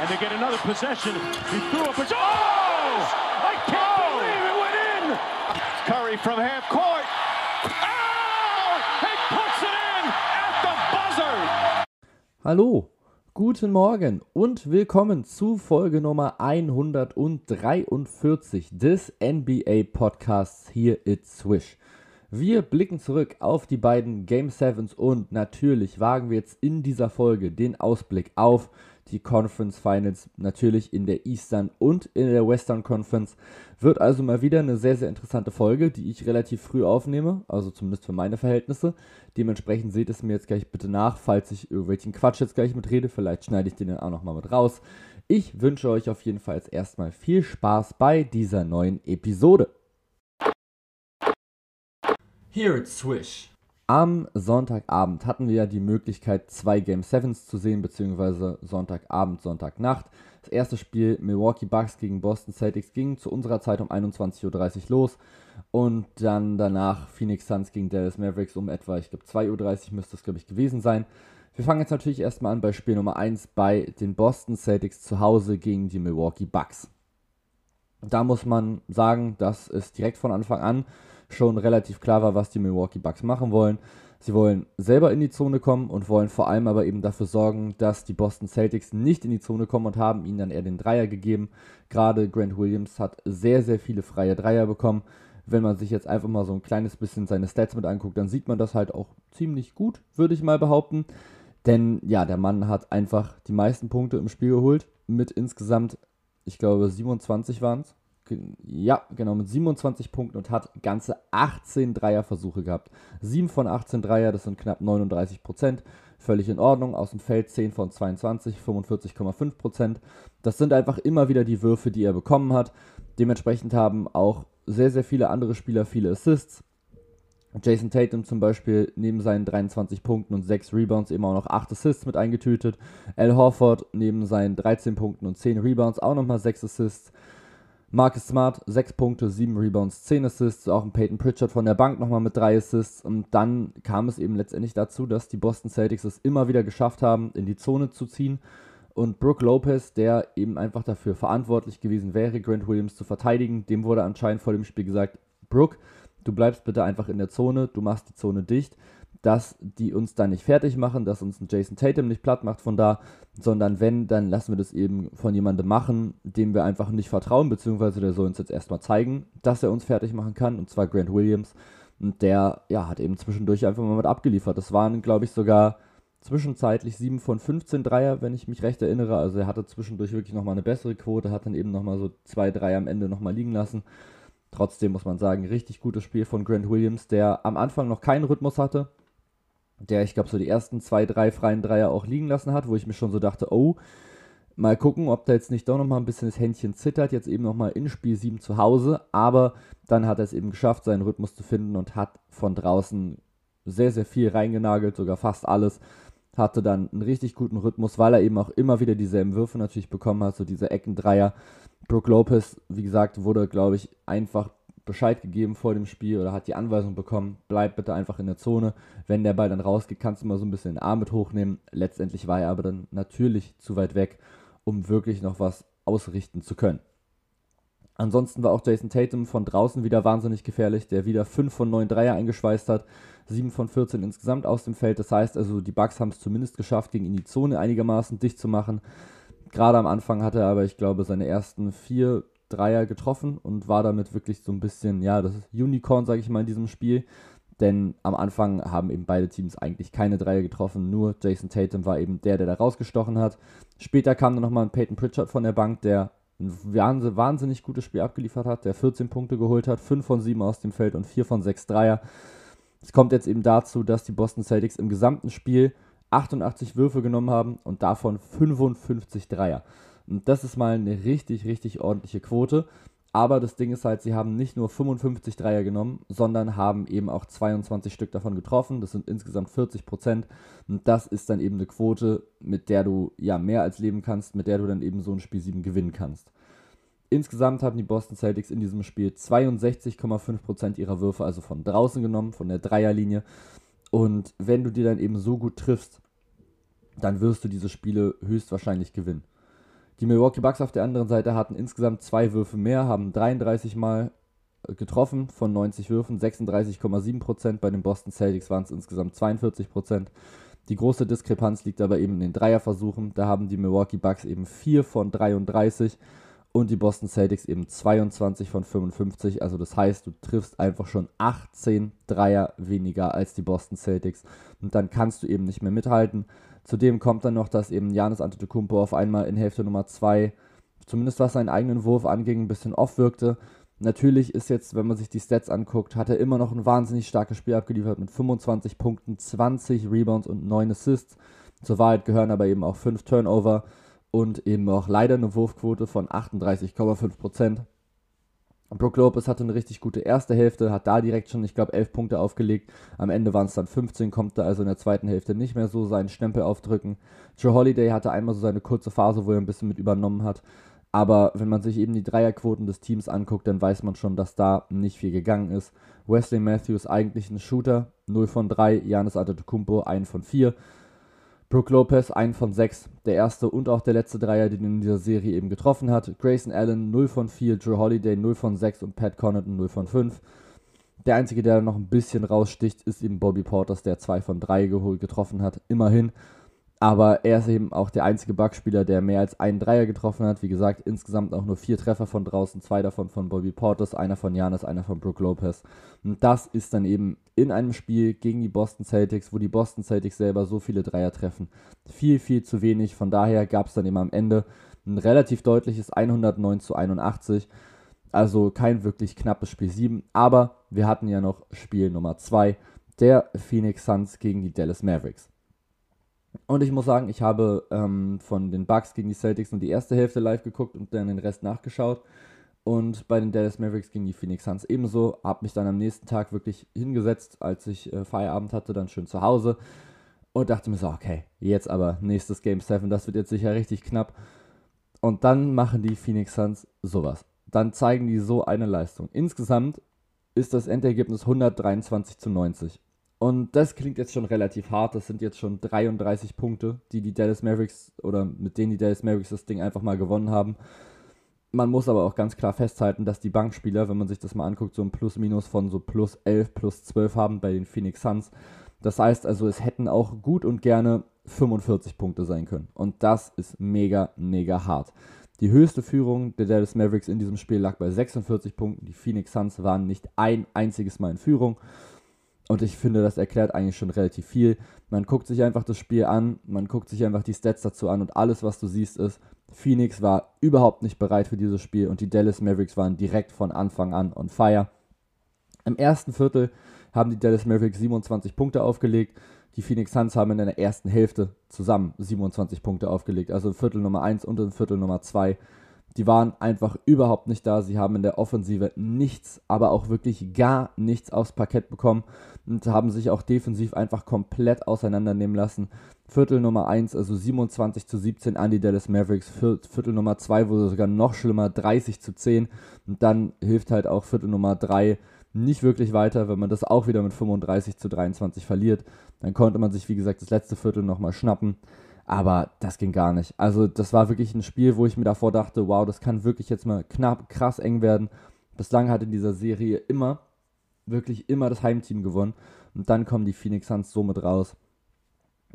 and they get another possession. He threw up a... Oh! I can't believe it went in! Curry from half court. Oh! He puts it in at the buzzer! Hallo, guten Morgen und willkommen zu Folge Nummer 143 des NBA Podcasts hier It's Swish. Wir blicken zurück auf die beiden Game Sevens und natürlich wagen wir jetzt in dieser Folge den Ausblick auf die Conference Finals, natürlich in der Eastern und in der Western Conference. Wird also mal wieder eine sehr, sehr interessante Folge, die ich relativ früh aufnehme, also zumindest für meine Verhältnisse. Dementsprechend seht es mir jetzt gleich bitte nach, falls ich irgendwelchen Quatsch jetzt gleich mitrede. Vielleicht schneide ich den dann auch nochmal mit raus. Ich wünsche euch auf jeden Fall erstmal viel Spaß bei dieser neuen Episode. Here it's Swish. Am Sonntagabend hatten wir ja die Möglichkeit, zwei Game Sevens zu sehen, beziehungsweise Sonntagabend, Sonntagnacht. Das erste Spiel Milwaukee Bucks gegen Boston Celtics ging zu unserer Zeit um 21.30 Uhr los. Und dann danach Phoenix Suns gegen Dallas Mavericks um etwa, ich glaube 2.30 Uhr müsste es, glaube ich, gewesen sein. Wir fangen jetzt natürlich erstmal an bei Spiel Nummer 1 bei den Boston Celtics zu Hause gegen die Milwaukee Bucks. Da muss man sagen, dass es direkt von Anfang an schon relativ klar war, was die Milwaukee Bucks machen wollen. Sie wollen selber in die Zone kommen und wollen vor allem aber eben dafür sorgen, dass die Boston Celtics nicht in die Zone kommen und haben ihnen dann eher den Dreier gegeben. Gerade Grant Williams hat sehr, sehr viele freie Dreier bekommen. Wenn man sich jetzt einfach mal so ein kleines bisschen seine Stats mit anguckt, dann sieht man das halt auch ziemlich gut, würde ich mal behaupten. Denn ja, der Mann hat einfach die meisten Punkte im Spiel geholt. Mit insgesamt, ich glaube, 27 waren es ja, genau, mit 27 Punkten und hat ganze 18 Dreierversuche gehabt. 7 von 18 Dreier, das sind knapp 39 Prozent. Völlig in Ordnung. Aus dem Feld 10 von 22, 45,5 Prozent. Das sind einfach immer wieder die Würfe, die er bekommen hat. Dementsprechend haben auch sehr, sehr viele andere Spieler viele Assists. Jason Tatum zum Beispiel neben seinen 23 Punkten und 6 Rebounds eben auch noch 8 Assists mit eingetütet. Al Horford neben seinen 13 Punkten und 10 Rebounds auch nochmal 6 Assists. Marcus Smart, 6 Punkte, 7 Rebounds, 10 Assists, auch ein Peyton Pritchard von der Bank nochmal mit 3 Assists. Und dann kam es eben letztendlich dazu, dass die Boston Celtics es immer wieder geschafft haben, in die Zone zu ziehen. Und Brooke Lopez, der eben einfach dafür verantwortlich gewesen wäre, Grant Williams zu verteidigen, dem wurde anscheinend vor dem Spiel gesagt, Brooke, du bleibst bitte einfach in der Zone, du machst die Zone dicht dass die uns da nicht fertig machen, dass uns ein Jason Tatum nicht platt macht von da, sondern wenn, dann lassen wir das eben von jemandem machen, dem wir einfach nicht vertrauen, beziehungsweise der soll uns jetzt erstmal zeigen, dass er uns fertig machen kann, und zwar Grant Williams. Und der, ja, hat eben zwischendurch einfach mal mit abgeliefert. Das waren, glaube ich, sogar zwischenzeitlich 7 von 15 Dreier, wenn ich mich recht erinnere. Also er hatte zwischendurch wirklich nochmal eine bessere Quote, hat dann eben nochmal so zwei Dreier am Ende nochmal liegen lassen. Trotzdem muss man sagen, richtig gutes Spiel von Grant Williams, der am Anfang noch keinen Rhythmus hatte, der, ich glaube, so die ersten zwei, drei freien Dreier auch liegen lassen hat, wo ich mir schon so dachte, oh, mal gucken, ob da jetzt nicht doch nochmal ein bisschen das Händchen zittert, jetzt eben nochmal in Spiel 7 zu Hause, aber dann hat er es eben geschafft, seinen Rhythmus zu finden und hat von draußen sehr, sehr viel reingenagelt, sogar fast alles, hatte dann einen richtig guten Rhythmus, weil er eben auch immer wieder dieselben Würfe natürlich bekommen hat, so diese Eckendreier. Brooke Lopez, wie gesagt, wurde, glaube ich, einfach Bescheid gegeben vor dem Spiel oder hat die Anweisung bekommen, bleib bitte einfach in der Zone. Wenn der Ball dann rausgeht, kannst du mal so ein bisschen den Arm mit hochnehmen. Letztendlich war er aber dann natürlich zu weit weg, um wirklich noch was ausrichten zu können. Ansonsten war auch Jason Tatum von draußen wieder wahnsinnig gefährlich, der wieder 5 von 9 Dreier eingeschweißt hat, 7 von 14 insgesamt aus dem Feld. Das heißt also, die Bucks haben es zumindest geschafft, gegen ihn die Zone einigermaßen dicht zu machen. Gerade am Anfang hatte er aber, ich glaube, seine ersten vier Dreier getroffen und war damit wirklich so ein bisschen, ja, das Unicorn, sage ich mal, in diesem Spiel. Denn am Anfang haben eben beide Teams eigentlich keine Dreier getroffen, nur Jason Tatum war eben der, der da rausgestochen hat. Später kam dann nochmal ein Peyton Pritchard von der Bank, der ein wahnsinnig gutes Spiel abgeliefert hat, der 14 Punkte geholt hat, 5 von 7 aus dem Feld und 4 von 6 Dreier. Es kommt jetzt eben dazu, dass die Boston Celtics im gesamten Spiel 88 Würfe genommen haben und davon 55 Dreier. Und das ist mal eine richtig, richtig ordentliche Quote. Aber das Ding ist halt, sie haben nicht nur 55 Dreier genommen, sondern haben eben auch 22 Stück davon getroffen. Das sind insgesamt 40 Prozent. Und das ist dann eben eine Quote, mit der du ja mehr als leben kannst, mit der du dann eben so ein Spiel 7 gewinnen kannst. Insgesamt haben die Boston Celtics in diesem Spiel 62,5 Prozent ihrer Würfe also von draußen genommen, von der Dreierlinie. Und wenn du dir dann eben so gut triffst, dann wirst du diese Spiele höchstwahrscheinlich gewinnen. Die Milwaukee Bucks auf der anderen Seite hatten insgesamt zwei Würfe mehr, haben 33 Mal äh, getroffen von 90 Würfen, 36,7%. Bei den Boston Celtics waren es insgesamt 42%. Die große Diskrepanz liegt aber eben in den Dreierversuchen. Da haben die Milwaukee Bucks eben 4 von 33 und die Boston Celtics eben 22 von 55. Also das heißt, du triffst einfach schon 18 Dreier weniger als die Boston Celtics und dann kannst du eben nicht mehr mithalten. Zudem kommt dann noch, dass eben Janis Antetokounmpo auf einmal in Hälfte Nummer 2, zumindest was seinen eigenen Wurf anging, ein bisschen off wirkte. Natürlich ist jetzt, wenn man sich die Stats anguckt, hat er immer noch ein wahnsinnig starkes Spiel abgeliefert mit 25 Punkten, 20 Rebounds und 9 Assists. Zur Wahrheit gehören aber eben auch 5 Turnover und eben auch leider eine Wurfquote von 38,5%. Brook Lopez hatte eine richtig gute erste Hälfte, hat da direkt schon, ich glaube, 11 Punkte aufgelegt. Am Ende waren es dann 15, konnte da also in der zweiten Hälfte nicht mehr so seinen Stempel aufdrücken. Joe Holiday hatte einmal so seine kurze Phase, wo er ein bisschen mit übernommen hat. Aber wenn man sich eben die Dreierquoten des Teams anguckt, dann weiß man schon, dass da nicht viel gegangen ist. Wesley Matthews eigentlich ein Shooter, 0 von 3, Janis Antetokounmpo 1 von 4. Brook Lopez, ein von sechs, der erste und auch der letzte Dreier, den er in dieser Serie eben getroffen hat. Grayson Allen 0 von 4, Drew Holiday 0 von 6 und Pat Connaughton 0 von 5. Der einzige, der noch ein bisschen raussticht, ist eben Bobby Porters, der 2 von 3 geholt, getroffen hat. Immerhin. Aber er ist eben auch der einzige Backspieler, der mehr als einen Dreier getroffen hat. Wie gesagt, insgesamt auch nur vier Treffer von draußen, zwei davon von Bobby Portis, einer von Janis, einer von Brook Lopez. Und das ist dann eben in einem Spiel gegen die Boston Celtics, wo die Boston Celtics selber so viele Dreier treffen. Viel, viel zu wenig. Von daher gab es dann eben am Ende ein relativ deutliches 109 zu 81. Also kein wirklich knappes Spiel 7. Aber wir hatten ja noch Spiel Nummer 2, der Phoenix Suns gegen die Dallas Mavericks. Und ich muss sagen, ich habe ähm, von den Bucks gegen die Celtics nur die erste Hälfte live geguckt und dann den Rest nachgeschaut. Und bei den Dallas Mavericks gegen die Phoenix Suns ebenso. Habe mich dann am nächsten Tag wirklich hingesetzt, als ich äh, Feierabend hatte, dann schön zu Hause. Und dachte mir so, okay, jetzt aber nächstes Game 7, das wird jetzt sicher richtig knapp. Und dann machen die Phoenix Suns sowas. Dann zeigen die so eine Leistung. Insgesamt ist das Endergebnis 123 zu 90. Und das klingt jetzt schon relativ hart. Das sind jetzt schon 33 Punkte, die die Dallas Mavericks oder mit denen die Dallas Mavericks das Ding einfach mal gewonnen haben. Man muss aber auch ganz klar festhalten, dass die Bankspieler, wenn man sich das mal anguckt, so ein Plus-Minus von so plus 11, plus 12 haben bei den Phoenix Suns. Das heißt also, es hätten auch gut und gerne 45 Punkte sein können. Und das ist mega, mega hart. Die höchste Führung der Dallas Mavericks in diesem Spiel lag bei 46 Punkten. Die Phoenix Suns waren nicht ein einziges Mal in Führung. Und ich finde, das erklärt eigentlich schon relativ viel. Man guckt sich einfach das Spiel an, man guckt sich einfach die Stats dazu an und alles, was du siehst, ist, Phoenix war überhaupt nicht bereit für dieses Spiel und die Dallas Mavericks waren direkt von Anfang an on fire. Im ersten Viertel haben die Dallas Mavericks 27 Punkte aufgelegt. Die Phoenix Suns haben in der ersten Hälfte zusammen 27 Punkte aufgelegt. Also Viertel Nummer 1 und im Viertel Nummer 2 die waren einfach überhaupt nicht da. Sie haben in der Offensive nichts, aber auch wirklich gar nichts aufs Parkett bekommen und haben sich auch defensiv einfach komplett auseinandernehmen lassen. Viertel Nummer 1, also 27 zu 17 an die Dallas Mavericks. Viertel Nummer 2 wurde sogar noch schlimmer, 30 zu 10. Und dann hilft halt auch Viertel Nummer 3 nicht wirklich weiter, wenn man das auch wieder mit 35 zu 23 verliert. Dann konnte man sich, wie gesagt, das letzte Viertel nochmal schnappen. Aber das ging gar nicht. Also, das war wirklich ein Spiel, wo ich mir davor dachte, wow, das kann wirklich jetzt mal knapp, krass eng werden. Bislang hat in dieser Serie immer, wirklich immer das Heimteam gewonnen. Und dann kommen die Phoenix Suns somit raus.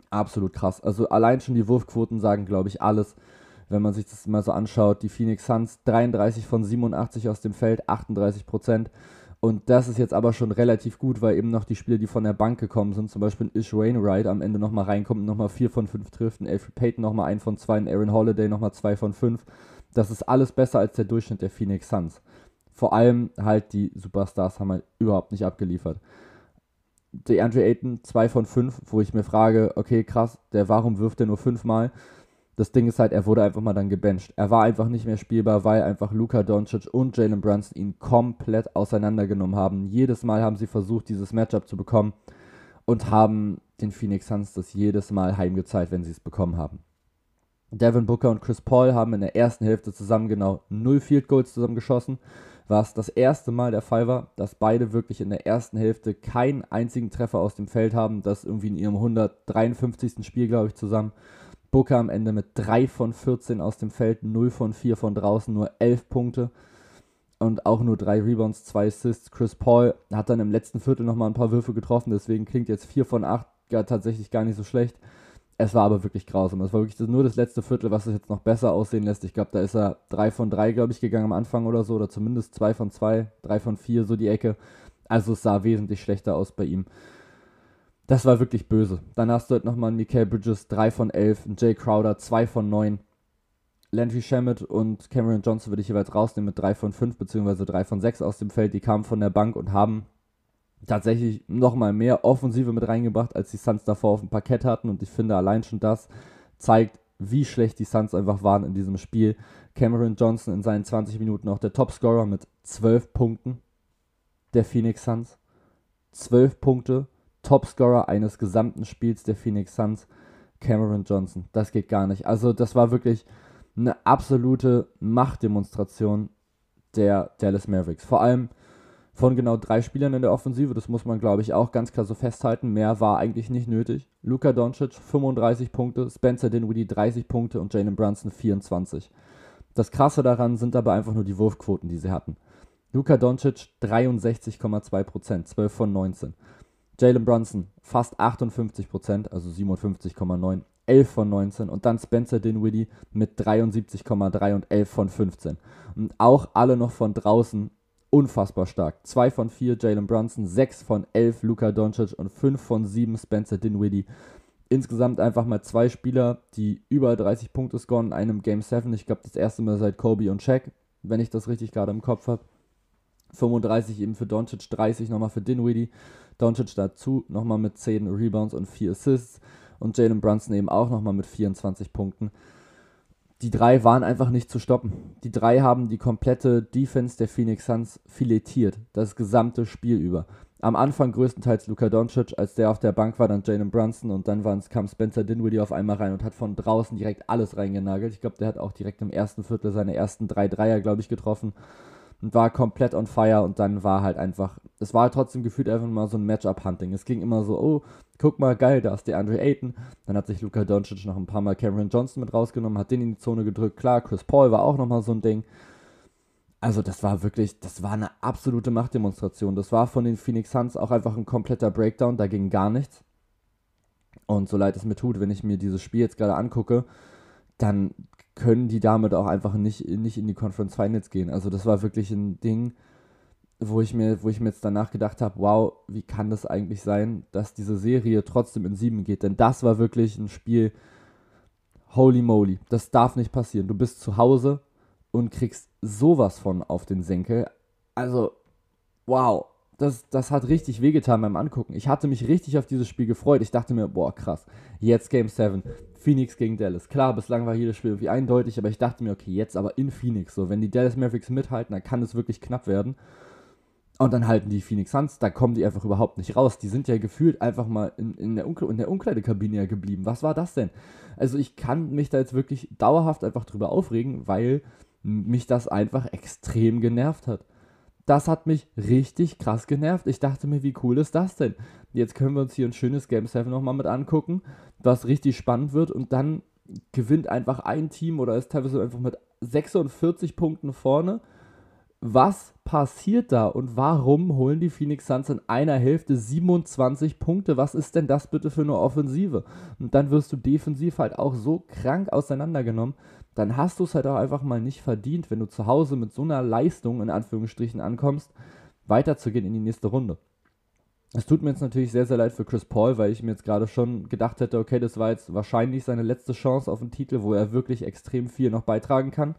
Absolut krass. Also, allein schon die Wurfquoten sagen, glaube ich, alles. Wenn man sich das mal so anschaut, die Phoenix Suns 33 von 87 aus dem Feld, 38 Prozent. Und das ist jetzt aber schon relativ gut, weil eben noch die Spieler, die von der Bank gekommen sind, zum Beispiel Ish Wainwright am Ende nochmal reinkommt und nochmal 4 von 5 trifft, ein Alfred Payton nochmal 1 von 2, ein Aaron Holiday nochmal 2 von 5. Das ist alles besser als der Durchschnitt der Phoenix Suns. Vor allem halt die Superstars haben halt überhaupt nicht abgeliefert. Der Andre Ayton 2 von 5, wo ich mir frage, okay, krass, der warum wirft er nur 5 Mal? das Ding ist halt, er wurde einfach mal dann gebencht. Er war einfach nicht mehr spielbar, weil einfach Luka Doncic und Jalen Brunson ihn komplett auseinandergenommen haben. Jedes Mal haben sie versucht, dieses Matchup zu bekommen und haben den Phoenix Suns das jedes Mal heimgezeigt, wenn sie es bekommen haben. Devin Booker und Chris Paul haben in der ersten Hälfte zusammen genau null Field Goals zusammen geschossen, was das erste Mal der Fall war, dass beide wirklich in der ersten Hälfte keinen einzigen Treffer aus dem Feld haben, das irgendwie in ihrem 153. Spiel, glaube ich, zusammen Booker am Ende mit 3 von 14 aus dem Feld, 0 von 4 von draußen, nur 11 Punkte und auch nur 3 Rebounds, 2 Assists. Chris Paul hat dann im letzten Viertel nochmal ein paar Würfe getroffen, deswegen klingt jetzt 4 von 8 gar, tatsächlich gar nicht so schlecht. Es war aber wirklich grausam. Es war wirklich nur das letzte Viertel, was es jetzt noch besser aussehen lässt. Ich glaube, da ist er 3 von 3, glaube ich, gegangen am Anfang oder so, oder zumindest 2 von 2, 3 von 4, so die Ecke. Also es sah wesentlich schlechter aus bei ihm. Das war wirklich böse. Dann hast du halt nochmal einen Mikael Bridges 3 von 11, einen Jay Crowder 2 von 9. Landry Shamet und Cameron Johnson würde ich jeweils rausnehmen mit 3 von 5 bzw. 3 von 6 aus dem Feld. Die kamen von der Bank und haben tatsächlich nochmal mehr Offensive mit reingebracht, als die Suns davor auf dem Parkett hatten. Und ich finde, allein schon das zeigt, wie schlecht die Suns einfach waren in diesem Spiel. Cameron Johnson in seinen 20 Minuten auch der Topscorer mit 12 Punkten der Phoenix Suns. 12 Punkte, Topscorer eines gesamten Spiels der Phoenix Suns, Cameron Johnson. Das geht gar nicht. Also das war wirklich eine absolute Machtdemonstration der Dallas Mavericks. Vor allem von genau drei Spielern in der Offensive. Das muss man, glaube ich, auch ganz klar so festhalten. Mehr war eigentlich nicht nötig. Luka Doncic 35 Punkte, Spencer Dinwiddie 30 Punkte und Jalen Brunson 24. Das Krasse daran sind aber einfach nur die Wurfquoten, die sie hatten. Luka Doncic 63,2%, 12 von 19. Jalen Brunson fast 58%, also 57,9, 11 von 19. Und dann Spencer Dinwiddie mit 73,3 und 11 von 15. Und auch alle noch von draußen unfassbar stark. 2 von 4 Jalen Brunson, 6 von 11 Luka Doncic und 5 von 7 Spencer Dinwiddie. Insgesamt einfach mal zwei Spieler, die über 30 Punkte scoren in einem Game 7. Ich glaube, das erste Mal seit Kobe und Shaq, wenn ich das richtig gerade im Kopf habe. 35 eben für Doncic, 30 nochmal für Dinwiddie. Doncic dazu nochmal mit 10 Rebounds und 4 Assists. Und Jalen Brunson eben auch nochmal mit 24 Punkten die drei waren einfach nicht zu stoppen. Die drei haben die komplette Defense der Phoenix Suns filetiert, das gesamte Spiel über. Am Anfang größtenteils Luka Doncic, als der auf der Bank war, dann Jalen Brunson und dann kam Spencer Dinwiddie auf einmal rein und hat von draußen direkt alles reingenagelt. Ich glaube, der hat auch direkt im ersten Viertel seine ersten drei Dreier, glaube ich, getroffen und war komplett on fire und dann war halt einfach, es war trotzdem gefühlt einfach mal so ein Matchup-Hunting. Es ging immer so, oh, guck mal, geil, da ist der Andre Ayton. Dann hat sich Luka Doncic noch ein paar Mal Cameron Johnson mit rausgenommen, hat den in die Zone gedrückt. Klar, Chris Paul war auch nochmal so ein Ding. Also das war wirklich, das war eine absolute Machtdemonstration. Das war von den Phoenix Suns auch einfach ein kompletter Breakdown, da ging gar nichts. Und so leid es mir tut, wenn ich mir dieses Spiel jetzt gerade angucke, dann können die damit auch einfach nicht, nicht in die Conference Finals gehen. Also das war wirklich ein Ding, wo ich mir, wo ich mir jetzt danach gedacht habe, wow, wie kann das eigentlich sein, dass diese Serie trotzdem in sieben geht? Denn das war wirklich ein Spiel, holy moly, das darf nicht passieren. Du bist zu Hause und kriegst sowas von auf den Senkel. Also, wow, das, das hat richtig wehgetan beim Angucken. Ich hatte mich richtig auf dieses Spiel gefreut. Ich dachte mir, boah, krass, jetzt Game 7, Phoenix gegen Dallas. Klar, bislang war jedes Spiel irgendwie eindeutig, aber ich dachte mir, okay, jetzt aber in Phoenix. So, wenn die Dallas Mavericks mithalten, dann kann es wirklich knapp werden. Und dann halten die Phoenix Suns, da kommen die einfach überhaupt nicht raus. Die sind ja gefühlt einfach mal in, in, der, in der Umkleidekabine ja geblieben. Was war das denn? Also ich kann mich da jetzt wirklich dauerhaft einfach drüber aufregen, weil mich das einfach extrem genervt hat. Das hat mich richtig krass genervt. Ich dachte mir, wie cool ist das denn? Jetzt können wir uns hier ein schönes Game 7 nochmal mit angucken, was richtig spannend wird und dann gewinnt einfach ein Team oder ist teilweise einfach mit 46 Punkten vorne. Was passiert da und warum holen die Phoenix Suns in einer Hälfte 27 Punkte? Was ist denn das bitte für eine Offensive? Und dann wirst du defensiv halt auch so krank auseinandergenommen dann hast du es halt auch einfach mal nicht verdient, wenn du zu Hause mit so einer Leistung in Anführungsstrichen ankommst, weiterzugehen in die nächste Runde. Es tut mir jetzt natürlich sehr, sehr leid für Chris Paul, weil ich mir jetzt gerade schon gedacht hätte, okay, das war jetzt wahrscheinlich seine letzte Chance auf einen Titel, wo er wirklich extrem viel noch beitragen kann.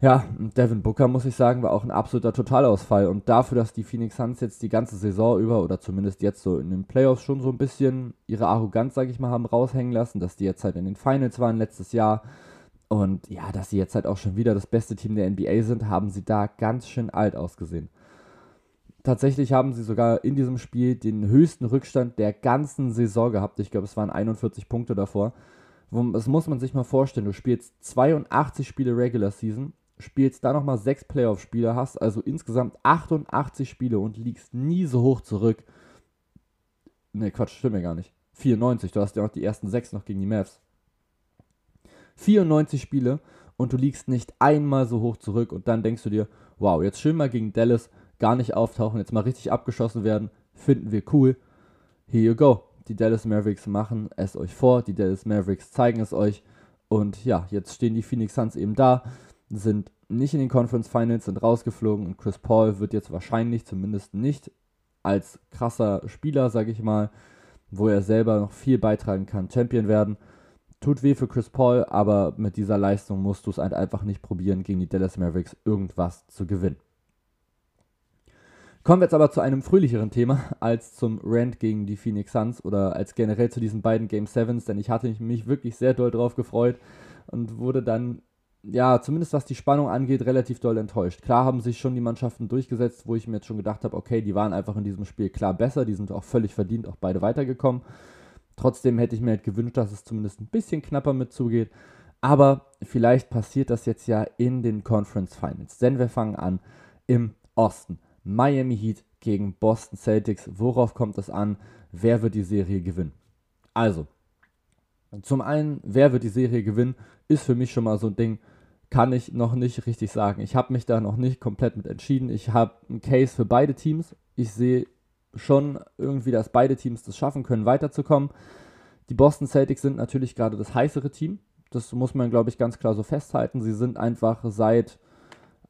Ja, Devin Booker, muss ich sagen, war auch ein absoluter Totalausfall. Und dafür, dass die Phoenix Suns jetzt die ganze Saison über oder zumindest jetzt so in den Playoffs schon so ein bisschen ihre Arroganz, sag ich mal, haben raushängen lassen, dass die jetzt halt in den Finals waren letztes Jahr und ja, dass sie jetzt halt auch schon wieder das beste Team der NBA sind, haben sie da ganz schön alt ausgesehen. Tatsächlich haben sie sogar in diesem Spiel den höchsten Rückstand der ganzen Saison gehabt. Ich glaube, es waren 41 Punkte davor. Das muss man sich mal vorstellen. Du spielst 82 Spiele Regular Season spielst da nochmal sechs Playoff-Spiele, hast also insgesamt 88 Spiele und liegst nie so hoch zurück. Ne, Quatsch, stimmt mir gar nicht. 94, du hast ja auch die ersten sechs noch gegen die Mavs. 94 Spiele und du liegst nicht einmal so hoch zurück und dann denkst du dir, wow, jetzt schön mal gegen Dallas gar nicht auftauchen, jetzt mal richtig abgeschossen werden, finden wir cool. Here you go. Die Dallas Mavericks machen es euch vor, die Dallas Mavericks zeigen es euch und ja, jetzt stehen die Phoenix Suns eben da, sind nicht in den Conference Finals, sind rausgeflogen und Chris Paul wird jetzt wahrscheinlich zumindest nicht als krasser Spieler, sage ich mal, wo er selber noch viel beitragen kann, Champion werden. Tut weh für Chris Paul, aber mit dieser Leistung musst du es halt einfach nicht probieren, gegen die Dallas Mavericks irgendwas zu gewinnen. Kommen wir jetzt aber zu einem fröhlicheren Thema als zum Rant gegen die Phoenix Suns oder als generell zu diesen beiden Game Sevens, denn ich hatte mich wirklich sehr doll drauf gefreut und wurde dann, ja, zumindest was die Spannung angeht, relativ doll enttäuscht. Klar haben sich schon die Mannschaften durchgesetzt, wo ich mir jetzt schon gedacht habe, okay, die waren einfach in diesem Spiel klar besser, die sind auch völlig verdient, auch beide weitergekommen. Trotzdem hätte ich mir halt gewünscht, dass es zumindest ein bisschen knapper mitzugeht. Aber vielleicht passiert das jetzt ja in den Conference Finals. Denn wir fangen an im Osten. Miami Heat gegen Boston Celtics. Worauf kommt es an? Wer wird die Serie gewinnen? Also, zum einen, wer wird die Serie gewinnen, ist für mich schon mal so ein Ding, kann ich noch nicht richtig sagen. Ich habe mich da noch nicht komplett mit entschieden. Ich habe einen Case für beide Teams. Ich sehe schon irgendwie, dass beide Teams das schaffen können, weiterzukommen. Die Boston Celtics sind natürlich gerade das heißere Team. Das muss man, glaube ich, ganz klar so festhalten. Sie sind einfach seit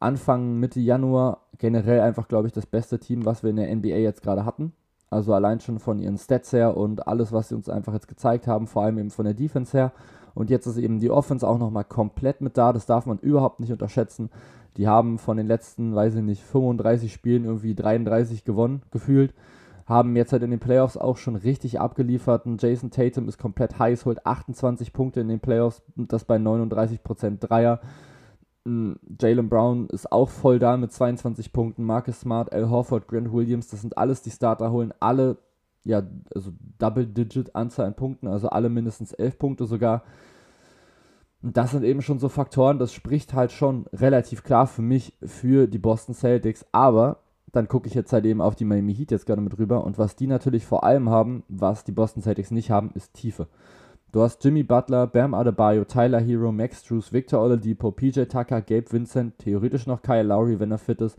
Anfang, Mitte Januar generell einfach, glaube ich, das beste Team, was wir in der NBA jetzt gerade hatten. Also allein schon von ihren Stats her und alles, was sie uns einfach jetzt gezeigt haben, vor allem eben von der Defense her. Und jetzt ist eben die Offense auch nochmal komplett mit da. Das darf man überhaupt nicht unterschätzen. Die haben von den letzten, weiß ich nicht, 35 Spielen irgendwie 33 gewonnen, gefühlt. Haben jetzt halt in den Playoffs auch schon richtig abgeliefert. Und Jason Tatum ist komplett heiß, holt 28 Punkte in den Playoffs das bei 39% Dreier. Jalen Brown ist auch voll da mit 22 Punkten. Marcus Smart, Al Horford, Grant Williams, das sind alles die Starter, holen alle, ja, also Double-Digit-Anzahl an Punkten, also alle mindestens 11 Punkte sogar. Und das sind eben schon so Faktoren, das spricht halt schon relativ klar für mich für die Boston Celtics. Aber dann gucke ich jetzt halt eben auf die Miami Heat jetzt gerade mit rüber. Und was die natürlich vor allem haben, was die Boston Celtics nicht haben, ist Tiefe. Du hast Jimmy Butler, Bam Adebayo, Tyler Hero, Max Drews, Victor Oladipo, PJ Tucker, Gabe Vincent, theoretisch noch Kyle Lowry, wenn er fit ist,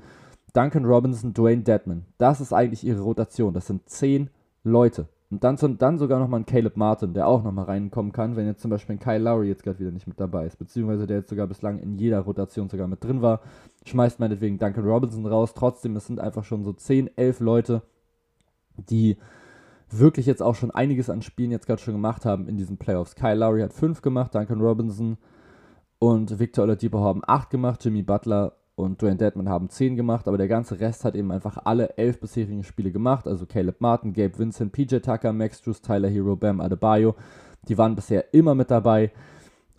Duncan Robinson, Dwayne Dedman. Das ist eigentlich ihre Rotation. Das sind zehn Leute. Und dann, dann sogar nochmal ein Caleb Martin, der auch nochmal reinkommen kann, wenn jetzt zum Beispiel ein Kyle Lowry jetzt gerade wieder nicht mit dabei ist. Beziehungsweise der jetzt sogar bislang in jeder Rotation sogar mit drin war. Schmeißt meinetwegen Duncan Robinson raus. Trotzdem, es sind einfach schon so 10, 11 Leute, die wirklich jetzt auch schon einiges an Spielen jetzt gerade schon gemacht haben in diesen Playoffs. Kyle Lowry hat 5 gemacht, Duncan Robinson und Victor Oladipo haben 8 gemacht, Jimmy Butler und Dwayne Dedman haben 10 gemacht, aber der ganze Rest hat eben einfach alle 11 bisherigen Spiele gemacht, also Caleb Martin, Gabe Vincent, PJ Tucker, Max Drews, Tyler Hero, Bam Adebayo, die waren bisher immer mit dabei.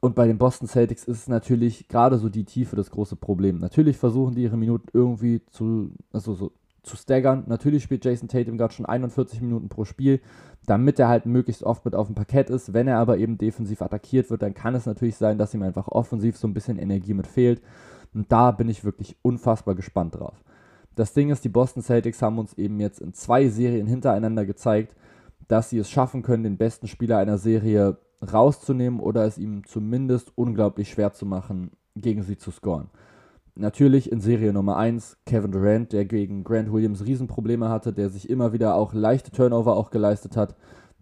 Und bei den Boston Celtics ist es natürlich gerade so die Tiefe das große Problem. Natürlich versuchen die ihre Minuten irgendwie zu, also so zu staggern. Natürlich spielt Jason Tatum gerade schon 41 Minuten pro Spiel, damit er halt möglichst oft mit auf dem Parkett ist. Wenn er aber eben defensiv attackiert wird, dann kann es natürlich sein, dass ihm einfach offensiv so ein bisschen Energie mit fehlt. Und da bin ich wirklich unfassbar gespannt drauf. Das Ding ist, die Boston Celtics haben uns eben jetzt in zwei Serien hintereinander gezeigt, dass sie es schaffen können, den besten Spieler einer Serie rauszunehmen oder es ihm zumindest unglaublich schwer zu machen, gegen sie zu scoren. Natürlich in Serie Nummer 1 Kevin Durant, der gegen Grant Williams Riesenprobleme hatte, der sich immer wieder auch leichte Turnover auch geleistet hat,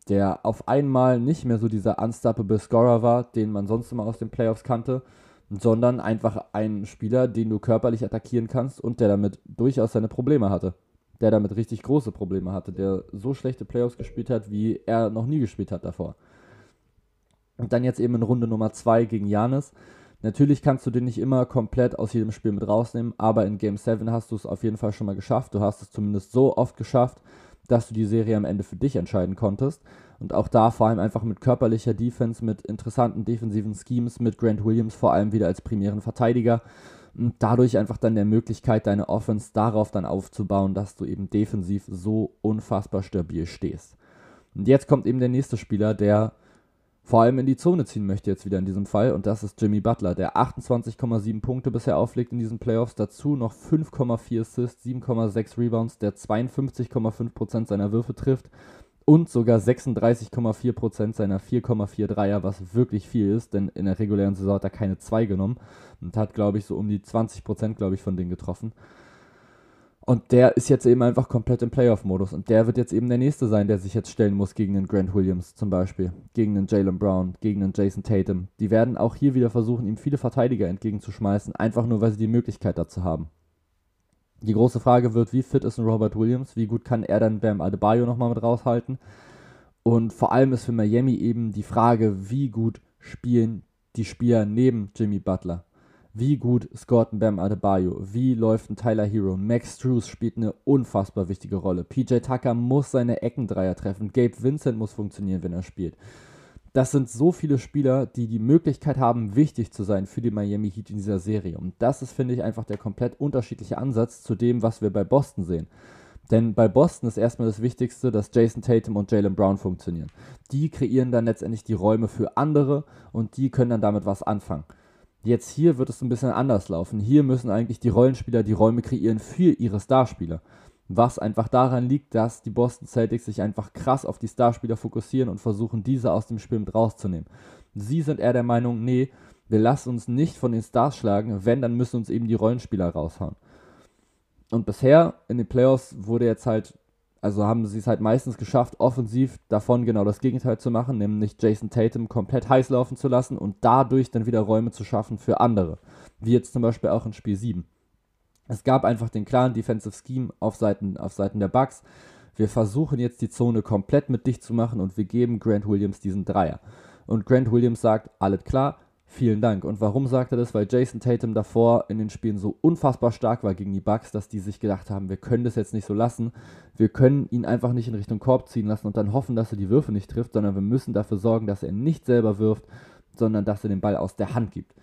der auf einmal nicht mehr so dieser unstoppable Scorer war, den man sonst immer aus den Playoffs kannte, sondern einfach ein Spieler, den du körperlich attackieren kannst und der damit durchaus seine Probleme hatte. Der damit richtig große Probleme hatte, der so schlechte Playoffs gespielt hat, wie er noch nie gespielt hat davor. Und dann jetzt eben in Runde Nummer 2 gegen Janis Natürlich kannst du den nicht immer komplett aus jedem Spiel mit rausnehmen, aber in Game 7 hast du es auf jeden Fall schon mal geschafft. Du hast es zumindest so oft geschafft, dass du die Serie am Ende für dich entscheiden konntest. Und auch da vor allem einfach mit körperlicher Defense, mit interessanten defensiven Schemes, mit Grant Williams vor allem wieder als primären Verteidiger. Und dadurch einfach dann der Möglichkeit, deine Offense darauf dann aufzubauen, dass du eben defensiv so unfassbar stabil stehst. Und jetzt kommt eben der nächste Spieler, der vor allem in die Zone ziehen möchte jetzt wieder in diesem Fall. Und das ist Jimmy Butler, der 28,7 Punkte bisher auflegt in diesen Playoffs. Dazu noch 5,4 Assists, 7,6 Rebounds, der 52,5% seiner Würfe trifft und sogar 36,4% seiner 4,4 Dreier, was wirklich viel ist, denn in der regulären Saison hat er keine 2 genommen und hat, glaube ich, so um die 20%, glaube ich, von denen getroffen. Und der ist jetzt eben einfach komplett im Playoff-Modus. Und der wird jetzt eben der Nächste sein, der sich jetzt stellen muss gegen den Grant Williams zum Beispiel, gegen den Jalen Brown, gegen den Jason Tatum. Die werden auch hier wieder versuchen, ihm viele Verteidiger entgegenzuschmeißen, einfach nur, weil sie die Möglichkeit dazu haben. Die große Frage wird, wie fit ist ein Robert Williams? Wie gut kann er dann Bam Adebayo nochmal mit raushalten? Und vor allem ist für Miami eben die Frage, wie gut spielen die Spieler neben Jimmy Butler? Wie gut scoret ein Bam Adebayo? Wie läuft ein Tyler Hero? Max Drews spielt eine unfassbar wichtige Rolle. PJ Tucker muss seine Eckendreier treffen. Gabe Vincent muss funktionieren, wenn er spielt. Das sind so viele Spieler, die die Möglichkeit haben, wichtig zu sein für die Miami Heat in dieser Serie. Und das ist, finde ich, einfach der komplett unterschiedliche Ansatz zu dem, was wir bei Boston sehen. Denn bei Boston ist erstmal das Wichtigste, dass Jason Tatum und Jalen Brown funktionieren. Die kreieren dann letztendlich die Räume für andere und die können dann damit was anfangen. Jetzt hier wird es ein bisschen anders laufen. Hier müssen eigentlich die Rollenspieler die Räume kreieren für ihre Starspieler. Was einfach daran liegt, dass die Boston Celtics sich einfach krass auf die Starspieler fokussieren und versuchen, diese aus dem Spiel mit rauszunehmen. Sie sind eher der Meinung, nee, wir lassen uns nicht von den Stars schlagen, wenn, dann müssen uns eben die Rollenspieler raushauen. Und bisher in den Playoffs wurde jetzt halt also haben sie es halt meistens geschafft, offensiv davon genau das Gegenteil zu machen, nämlich Jason Tatum komplett heiß laufen zu lassen und dadurch dann wieder Räume zu schaffen für andere. Wie jetzt zum Beispiel auch in Spiel 7. Es gab einfach den klaren Defensive Scheme auf Seiten, auf Seiten der Bucks. Wir versuchen jetzt die Zone komplett mit dicht zu machen und wir geben Grant Williams diesen Dreier. Und Grant Williams sagt, alles klar, Vielen Dank. Und warum sagt er das? Weil Jason Tatum davor in den Spielen so unfassbar stark war gegen die Bucks, dass die sich gedacht haben, wir können das jetzt nicht so lassen. Wir können ihn einfach nicht in Richtung Korb ziehen lassen und dann hoffen, dass er die Würfe nicht trifft, sondern wir müssen dafür sorgen, dass er nicht selber wirft, sondern dass er den Ball aus der Hand gibt.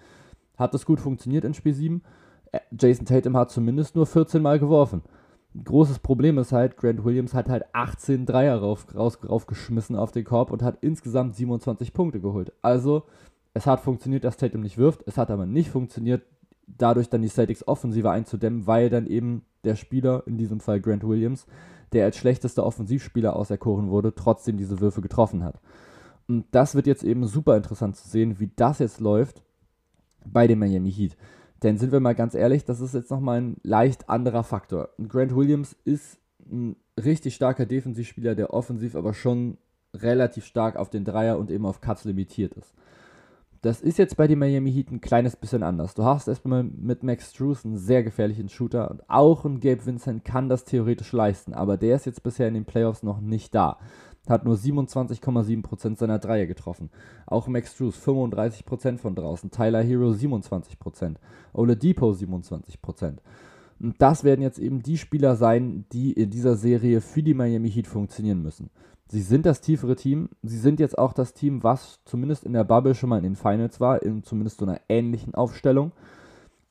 Hat das gut funktioniert in Spiel 7? Äh, Jason Tatum hat zumindest nur 14 Mal geworfen. Großes Problem ist halt, Grant Williams hat halt 18 Dreier rauf, raus, raufgeschmissen auf den Korb und hat insgesamt 27 Punkte geholt. Also es hat funktioniert, dass Tatum nicht wirft. Es hat aber nicht funktioniert, dadurch dann die Celtics Offensive einzudämmen, weil dann eben der Spieler, in diesem Fall Grant Williams, der als schlechtester Offensivspieler auserkoren wurde, trotzdem diese Würfe getroffen hat. Und das wird jetzt eben super interessant zu sehen, wie das jetzt läuft bei dem Miami Heat. Denn sind wir mal ganz ehrlich, das ist jetzt nochmal ein leicht anderer Faktor. Grant Williams ist ein richtig starker Defensivspieler, der offensiv aber schon relativ stark auf den Dreier und eben auf Cuts limitiert ist. Das ist jetzt bei den Miami Heat ein kleines bisschen anders. Du hast erstmal mit Max Drews einen sehr gefährlichen Shooter und auch ein Gabe Vincent kann das theoretisch leisten, aber der ist jetzt bisher in den Playoffs noch nicht da. Hat nur 27,7% seiner Dreier getroffen. Auch Max Drews 35% von draußen. Tyler Hero 27%. Oladipo 27%. Und das werden jetzt eben die Spieler sein, die in dieser Serie für die Miami Heat funktionieren müssen. Sie sind das tiefere Team. Sie sind jetzt auch das Team, was zumindest in der Bubble schon mal in den Finals war, in zumindest so einer ähnlichen Aufstellung.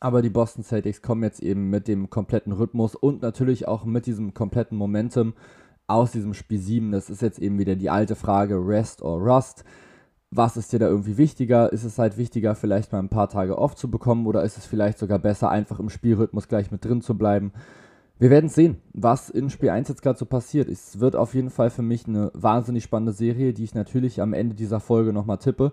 Aber die Boston Celtics kommen jetzt eben mit dem kompletten Rhythmus und natürlich auch mit diesem kompletten Momentum aus diesem Spiel 7. Das ist jetzt eben wieder die alte Frage, Rest or Rust. Was ist dir da irgendwie wichtiger? Ist es halt wichtiger, vielleicht mal ein paar Tage off zu bekommen oder ist es vielleicht sogar besser, einfach im Spielrhythmus gleich mit drin zu bleiben? Wir werden sehen, was in Spiel 1 jetzt gerade so passiert. Es wird auf jeden Fall für mich eine wahnsinnig spannende Serie, die ich natürlich am Ende dieser Folge nochmal tippe.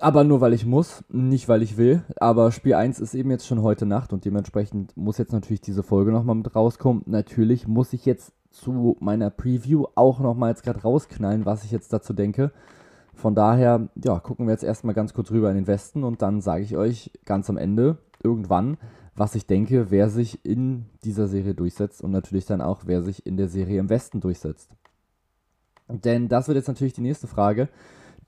Aber nur weil ich muss, nicht weil ich will. Aber Spiel 1 ist eben jetzt schon heute Nacht und dementsprechend muss jetzt natürlich diese Folge nochmal mit rauskommen. Natürlich muss ich jetzt zu meiner Preview auch nochmal jetzt gerade rausknallen, was ich jetzt dazu denke. Von daher, ja, gucken wir jetzt erstmal ganz kurz rüber in den Westen und dann sage ich euch ganz am Ende, irgendwann, was ich denke, wer sich in dieser Serie durchsetzt und natürlich dann auch, wer sich in der Serie im Westen durchsetzt. Denn das wird jetzt natürlich die nächste Frage.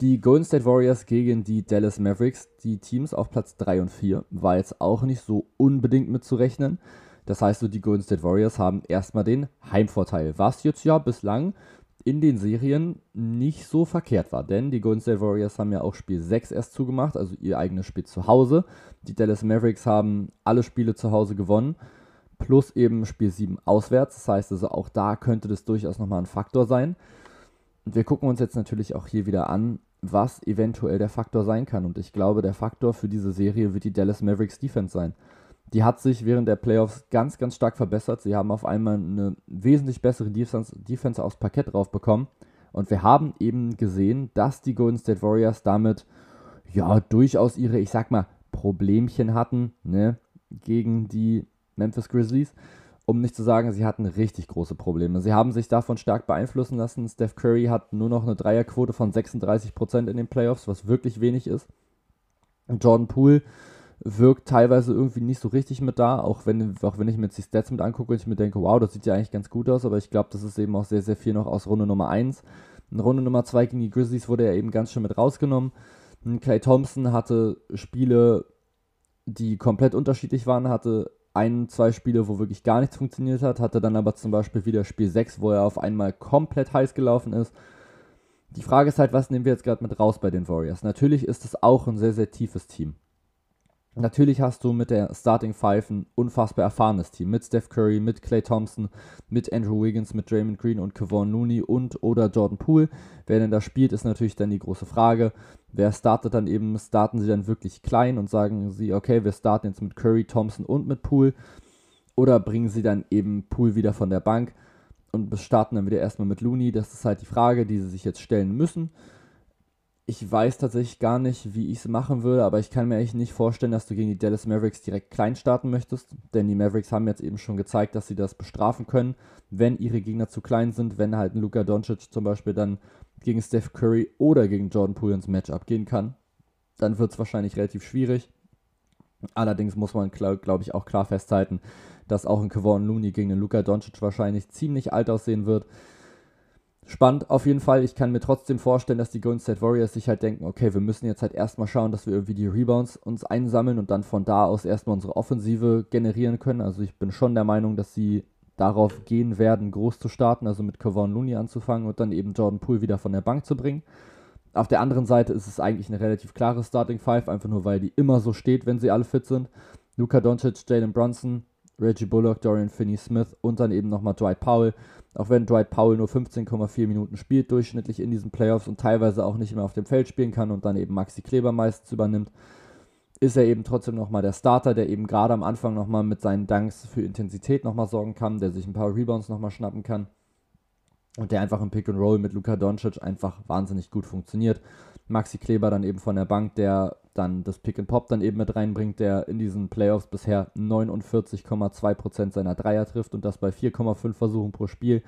Die Golden State Warriors gegen die Dallas Mavericks, die Teams auf Platz 3 und 4, war jetzt auch nicht so unbedingt mitzurechnen. Das heißt, so die Golden State Warriors haben erstmal den Heimvorteil, was jetzt ja bislang in den Serien nicht so verkehrt war. Denn die Golden State Warriors haben ja auch Spiel 6 erst zugemacht, also ihr eigenes Spiel zu Hause. Die Dallas Mavericks haben alle Spiele zu Hause gewonnen, plus eben Spiel 7 auswärts. Das heißt also, auch da könnte das durchaus nochmal ein Faktor sein. Und wir gucken uns jetzt natürlich auch hier wieder an, was eventuell der Faktor sein kann. Und ich glaube, der Faktor für diese Serie wird die Dallas Mavericks Defense sein. Die hat sich während der Playoffs ganz, ganz stark verbessert. Sie haben auf einmal eine wesentlich bessere Defense, Defense aufs Parkett drauf bekommen. Und wir haben eben gesehen, dass die Golden State Warriors damit ja durchaus ihre, ich sag mal, Problemchen hatten, ne, gegen die Memphis Grizzlies. Um nicht zu sagen, sie hatten richtig große Probleme. Sie haben sich davon stark beeinflussen lassen. Steph Curry hat nur noch eine Dreierquote von 36% in den Playoffs, was wirklich wenig ist. Jordan Poole wirkt teilweise irgendwie nicht so richtig mit da, auch wenn, auch wenn ich mir jetzt die Stats mit angucke und ich mir denke, wow, das sieht ja eigentlich ganz gut aus, aber ich glaube, das ist eben auch sehr, sehr viel noch aus Runde Nummer 1. In Runde Nummer 2 gegen die Grizzlies wurde er eben ganz schön mit rausgenommen. Clay Thompson hatte Spiele, die komplett unterschiedlich waren, hatte ein, zwei Spiele, wo wirklich gar nichts funktioniert hat, hatte dann aber zum Beispiel wieder Spiel 6, wo er auf einmal komplett heiß gelaufen ist. Die Frage ist halt, was nehmen wir jetzt gerade mit raus bei den Warriors? Natürlich ist es auch ein sehr, sehr tiefes Team. Natürlich hast du mit der Starting Five ein unfassbar erfahrenes Team. Mit Steph Curry, mit Clay Thompson, mit Andrew Wiggins, mit Draymond Green und Kevon Looney und oder Jordan Poole. Wer denn da spielt, ist natürlich dann die große Frage. Wer startet dann eben, starten sie dann wirklich klein und sagen sie, okay, wir starten jetzt mit Curry, Thompson und mit Poole. Oder bringen sie dann eben Poole wieder von der Bank und starten dann wieder erstmal mit Looney. Das ist halt die Frage, die sie sich jetzt stellen müssen. Ich weiß tatsächlich gar nicht, wie ich es machen würde, aber ich kann mir eigentlich nicht vorstellen, dass du gegen die Dallas Mavericks direkt klein starten möchtest, denn die Mavericks haben jetzt eben schon gezeigt, dass sie das bestrafen können, wenn ihre Gegner zu klein sind, wenn halt ein Luka Doncic zum Beispiel dann gegen Steph Curry oder gegen Jordan Poole ins Matchup gehen kann, dann wird es wahrscheinlich relativ schwierig. Allerdings muss man, glaube glaub ich, auch klar festhalten, dass auch ein Kevon Looney gegen den Luka Doncic wahrscheinlich ziemlich alt aussehen wird. Spannend auf jeden Fall. Ich kann mir trotzdem vorstellen, dass die Golden State Warriors sich halt denken, okay, wir müssen jetzt halt erstmal schauen, dass wir irgendwie die Rebounds uns einsammeln und dann von da aus erstmal unsere Offensive generieren können. Also ich bin schon der Meinung, dass sie darauf gehen werden, groß zu starten, also mit Kevon Looney anzufangen und dann eben Jordan Poole wieder von der Bank zu bringen. Auf der anderen Seite ist es eigentlich eine relativ klare Starting Five, einfach nur weil die immer so steht, wenn sie alle fit sind. Luka Doncic, Jalen Brunson, Reggie Bullock, Dorian Finney-Smith und dann eben nochmal Dwight Powell. Auch wenn Dwight Powell nur 15,4 Minuten spielt durchschnittlich in diesen Playoffs und teilweise auch nicht mehr auf dem Feld spielen kann und dann eben Maxi Kleber meistens übernimmt, ist er eben trotzdem nochmal der Starter, der eben gerade am Anfang nochmal mit seinen Dunks für Intensität nochmal sorgen kann, der sich ein paar Rebounds nochmal schnappen kann und der einfach im Pick and Roll mit Luka Doncic einfach wahnsinnig gut funktioniert. Maxi Kleber dann eben von der Bank, der dann das Pick and Pop dann eben mit reinbringt, der in diesen Playoffs bisher 49,2% seiner Dreier trifft und das bei 4,5 Versuchen pro Spiel.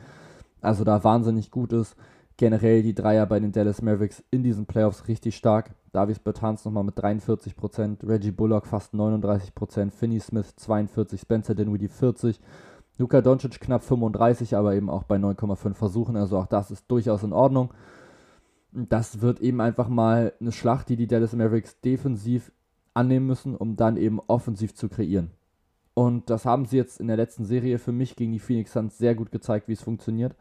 Also da wahnsinnig gut ist. Generell die Dreier bei den Dallas Mavericks in diesen Playoffs richtig stark. Davis Bertans nochmal mit 43%, Reggie Bullock fast 39%, Finney Smith 42%, Spencer Dinwiddie 40%, Luka Doncic knapp 35, aber eben auch bei 9,5 Versuchen. Also auch das ist durchaus in Ordnung das wird eben einfach mal eine Schlacht, die die Dallas Mavericks defensiv annehmen müssen, um dann eben offensiv zu kreieren. Und das haben sie jetzt in der letzten Serie für mich gegen die Phoenix Suns sehr gut gezeigt, wie es funktioniert.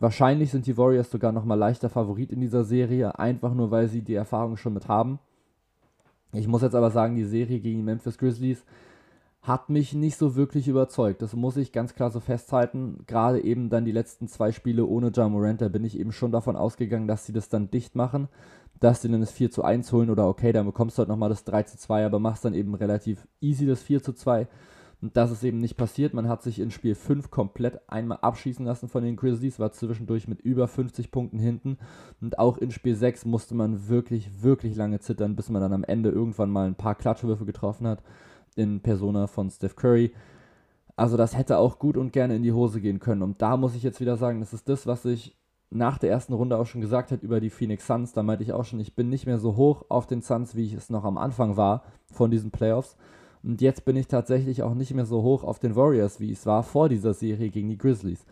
Wahrscheinlich sind die Warriors sogar nochmal leichter Favorit in dieser Serie, einfach nur weil sie die Erfahrung schon mit haben. Ich muss jetzt aber sagen, die Serie gegen die Memphis Grizzlies hat mich nicht so wirklich überzeugt. Das muss ich ganz klar so festhalten. Gerade eben dann die letzten zwei Spiele ohne Ja bin ich eben schon davon ausgegangen, dass sie das dann dicht machen, dass sie dann das 4 zu 1 holen oder okay, dann bekommst du halt nochmal das 3 zu 2, aber machst dann eben relativ easy das 4 zu 2. Und das ist eben nicht passiert. Man hat sich in Spiel 5 komplett einmal abschießen lassen von den Grizzlies, war zwischendurch mit über 50 Punkten hinten. Und auch in Spiel 6 musste man wirklich, wirklich lange zittern, bis man dann am Ende irgendwann mal ein paar Klatschwürfe getroffen hat in Persona von Steph Curry. Also das hätte auch gut und gerne in die Hose gehen können. Und da muss ich jetzt wieder sagen, das ist das, was ich nach der ersten Runde auch schon gesagt habe über die Phoenix Suns. Da meinte ich auch schon, ich bin nicht mehr so hoch auf den Suns, wie ich es noch am Anfang war von diesen Playoffs. Und jetzt bin ich tatsächlich auch nicht mehr so hoch auf den Warriors, wie es war vor dieser Serie gegen die Grizzlies.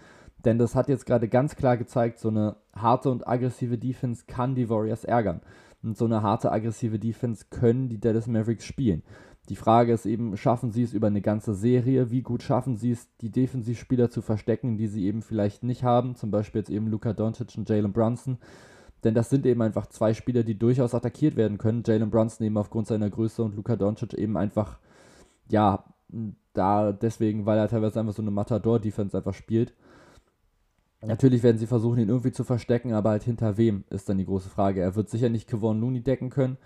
Denn das hat jetzt gerade ganz klar gezeigt, so eine harte und aggressive Defense kann die Warriors ärgern. Und so eine harte, aggressive Defense können die Dallas Mavericks spielen. Die Frage ist eben, schaffen sie es über eine ganze Serie? Wie gut schaffen sie es, die Defensivspieler zu verstecken, die sie eben vielleicht nicht haben? Zum Beispiel jetzt eben Luka Doncic und Jalen Brunson. Denn das sind eben einfach zwei Spieler, die durchaus attackiert werden können. Jalen Brunson eben aufgrund seiner Größe und Luka Doncic eben einfach, ja, da deswegen, weil er teilweise einfach so eine Matador-Defense einfach spielt. Natürlich werden sie versuchen, ihn irgendwie zu verstecken, aber halt hinter wem ist dann die große Frage. Er wird sicher nicht Kevon Looney decken können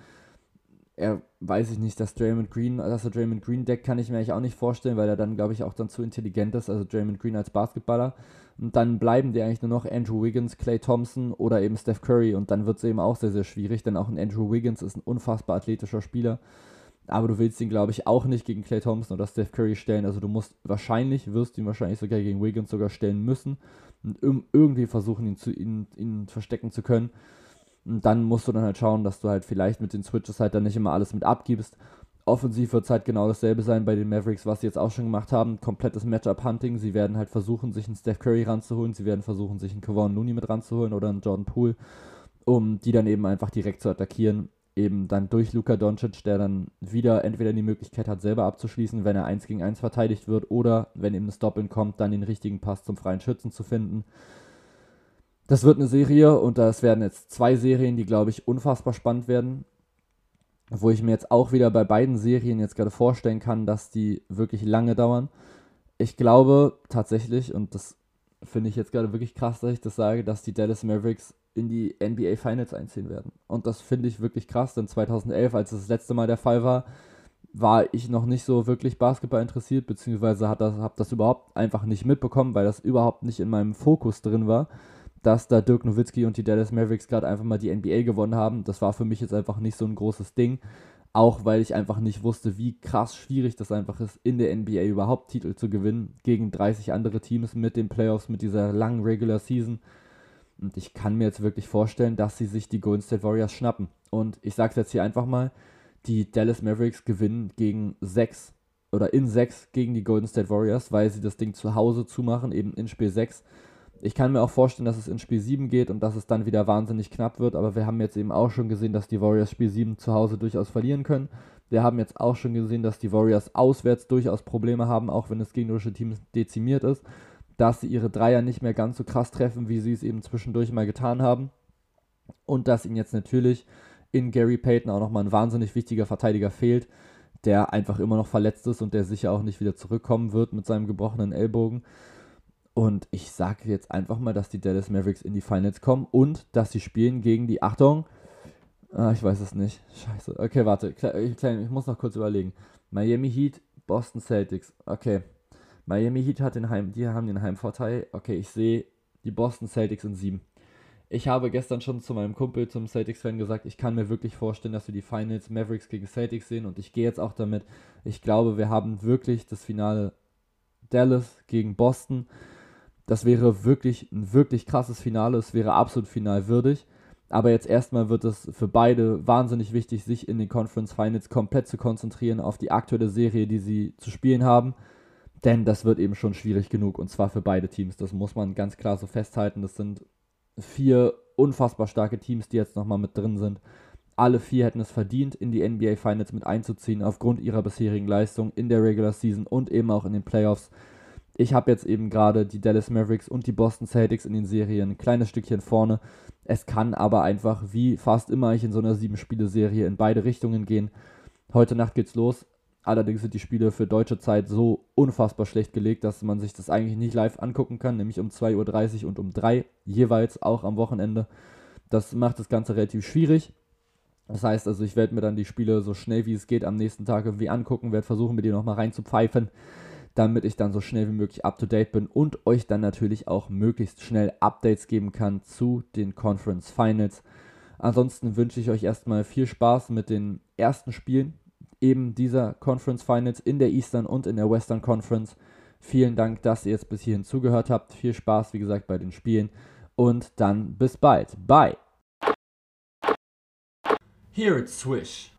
er weiß ich nicht, dass Draymond Green, dass er Draymond Green deckt, kann ich mir eigentlich auch nicht vorstellen, weil er dann, glaube ich, auch dann zu intelligent ist, also Draymond Green als Basketballer. Und dann bleiben die eigentlich nur noch Andrew Wiggins, Clay Thompson oder eben Steph Curry und dann wird es eben auch sehr, sehr schwierig, denn auch ein Andrew Wiggins ist ein unfassbar athletischer Spieler. Aber du willst ihn, glaube ich, auch nicht gegen Clay Thompson oder Steph Curry stellen. Also du musst wahrscheinlich, wirst ihn wahrscheinlich sogar gegen Wiggins sogar stellen müssen und irgendwie versuchen, ihn, zu, ihn, ihn verstecken zu können. Und dann musst du dann halt schauen, dass du halt vielleicht mit den Switches halt dann nicht immer alles mit abgibst. Offensiv wird es halt genau dasselbe sein bei den Mavericks, was sie jetzt auch schon gemacht haben. Komplettes Matchup-Hunting. Sie werden halt versuchen, sich einen Steph Curry ranzuholen. Sie werden versuchen, sich einen Kevon Looney mit ranzuholen oder einen Jordan Poole, um die dann eben einfach direkt zu attackieren. Eben dann durch Luka Doncic, der dann wieder entweder die Möglichkeit hat, selber abzuschließen, wenn er 1 gegen 1 verteidigt wird, oder wenn eben ein Stop-In kommt, dann den richtigen Pass zum freien Schützen zu finden. Das wird eine Serie und das werden jetzt zwei Serien, die, glaube ich, unfassbar spannend werden. Wo ich mir jetzt auch wieder bei beiden Serien jetzt gerade vorstellen kann, dass die wirklich lange dauern. Ich glaube tatsächlich, und das finde ich jetzt gerade wirklich krass, dass ich das sage, dass die Dallas Mavericks in die NBA Finals einziehen werden. Und das finde ich wirklich krass, denn 2011, als das letzte Mal der Fall war, war ich noch nicht so wirklich Basketball interessiert, beziehungsweise habe das, hab das überhaupt einfach nicht mitbekommen, weil das überhaupt nicht in meinem Fokus drin war dass da Dirk Nowitzki und die Dallas Mavericks gerade einfach mal die NBA gewonnen haben. Das war für mich jetzt einfach nicht so ein großes Ding. Auch weil ich einfach nicht wusste, wie krass schwierig das einfach ist, in der NBA überhaupt Titel zu gewinnen gegen 30 andere Teams mit den Playoffs, mit dieser langen Regular Season. Und ich kann mir jetzt wirklich vorstellen, dass sie sich die Golden State Warriors schnappen. Und ich sage es jetzt hier einfach mal, die Dallas Mavericks gewinnen gegen 6 oder in 6 gegen die Golden State Warriors, weil sie das Ding zu Hause zumachen, eben in Spiel 6 ich kann mir auch vorstellen, dass es in Spiel 7 geht und dass es dann wieder wahnsinnig knapp wird, aber wir haben jetzt eben auch schon gesehen, dass die Warriors Spiel 7 zu Hause durchaus verlieren können. Wir haben jetzt auch schon gesehen, dass die Warriors auswärts durchaus Probleme haben, auch wenn das gegnerische Team dezimiert ist, dass sie ihre Dreier nicht mehr ganz so krass treffen, wie sie es eben zwischendurch mal getan haben. Und dass ihnen jetzt natürlich in Gary Payton auch nochmal ein wahnsinnig wichtiger Verteidiger fehlt, der einfach immer noch verletzt ist und der sicher auch nicht wieder zurückkommen wird mit seinem gebrochenen Ellbogen. Und ich sage jetzt einfach mal, dass die Dallas Mavericks in die Finals kommen und dass sie spielen gegen die Achtung. Ah, ich weiß es nicht. Scheiße. Okay, warte. Ich, ich muss noch kurz überlegen. Miami Heat, Boston Celtics. Okay. Miami Heat hat den Heim, die haben den Heimvorteil. Okay, ich sehe die Boston Celtics in sieben. Ich habe gestern schon zu meinem Kumpel, zum Celtics-Fan gesagt, ich kann mir wirklich vorstellen, dass wir die Finals Mavericks gegen Celtics sehen und ich gehe jetzt auch damit. Ich glaube, wir haben wirklich das Finale Dallas gegen Boston. Das wäre wirklich ein wirklich krasses Finale. Es wäre absolut finalwürdig. Aber jetzt erstmal wird es für beide wahnsinnig wichtig, sich in den Conference Finals komplett zu konzentrieren auf die aktuelle Serie, die sie zu spielen haben. Denn das wird eben schon schwierig genug und zwar für beide Teams. Das muss man ganz klar so festhalten. Das sind vier unfassbar starke Teams, die jetzt nochmal mit drin sind. Alle vier hätten es verdient, in die NBA Finals mit einzuziehen, aufgrund ihrer bisherigen Leistung in der Regular Season und eben auch in den Playoffs ich habe jetzt eben gerade die Dallas Mavericks und die Boston Celtics in den Serien ein kleines Stückchen vorne. Es kann aber einfach, wie fast immer ich in so einer sieben-Spiele-Serie, in beide Richtungen gehen. Heute Nacht geht's los. Allerdings sind die Spiele für deutsche Zeit so unfassbar schlecht gelegt, dass man sich das eigentlich nicht live angucken kann, nämlich um 2.30 Uhr und um 3 jeweils auch am Wochenende. Das macht das Ganze relativ schwierig. Das heißt also, ich werde mir dann die Spiele so schnell wie es geht am nächsten Tag irgendwie angucken, werde versuchen, mir die nochmal reinzupfeifen damit ich dann so schnell wie möglich up to date bin und euch dann natürlich auch möglichst schnell Updates geben kann zu den Conference Finals. Ansonsten wünsche ich euch erstmal viel Spaß mit den ersten Spielen eben dieser Conference Finals in der Eastern und in der Western Conference. Vielen Dank, dass ihr jetzt bis hierhin zugehört habt. Viel Spaß, wie gesagt, bei den Spielen und dann bis bald. Bye. Here it's Swish.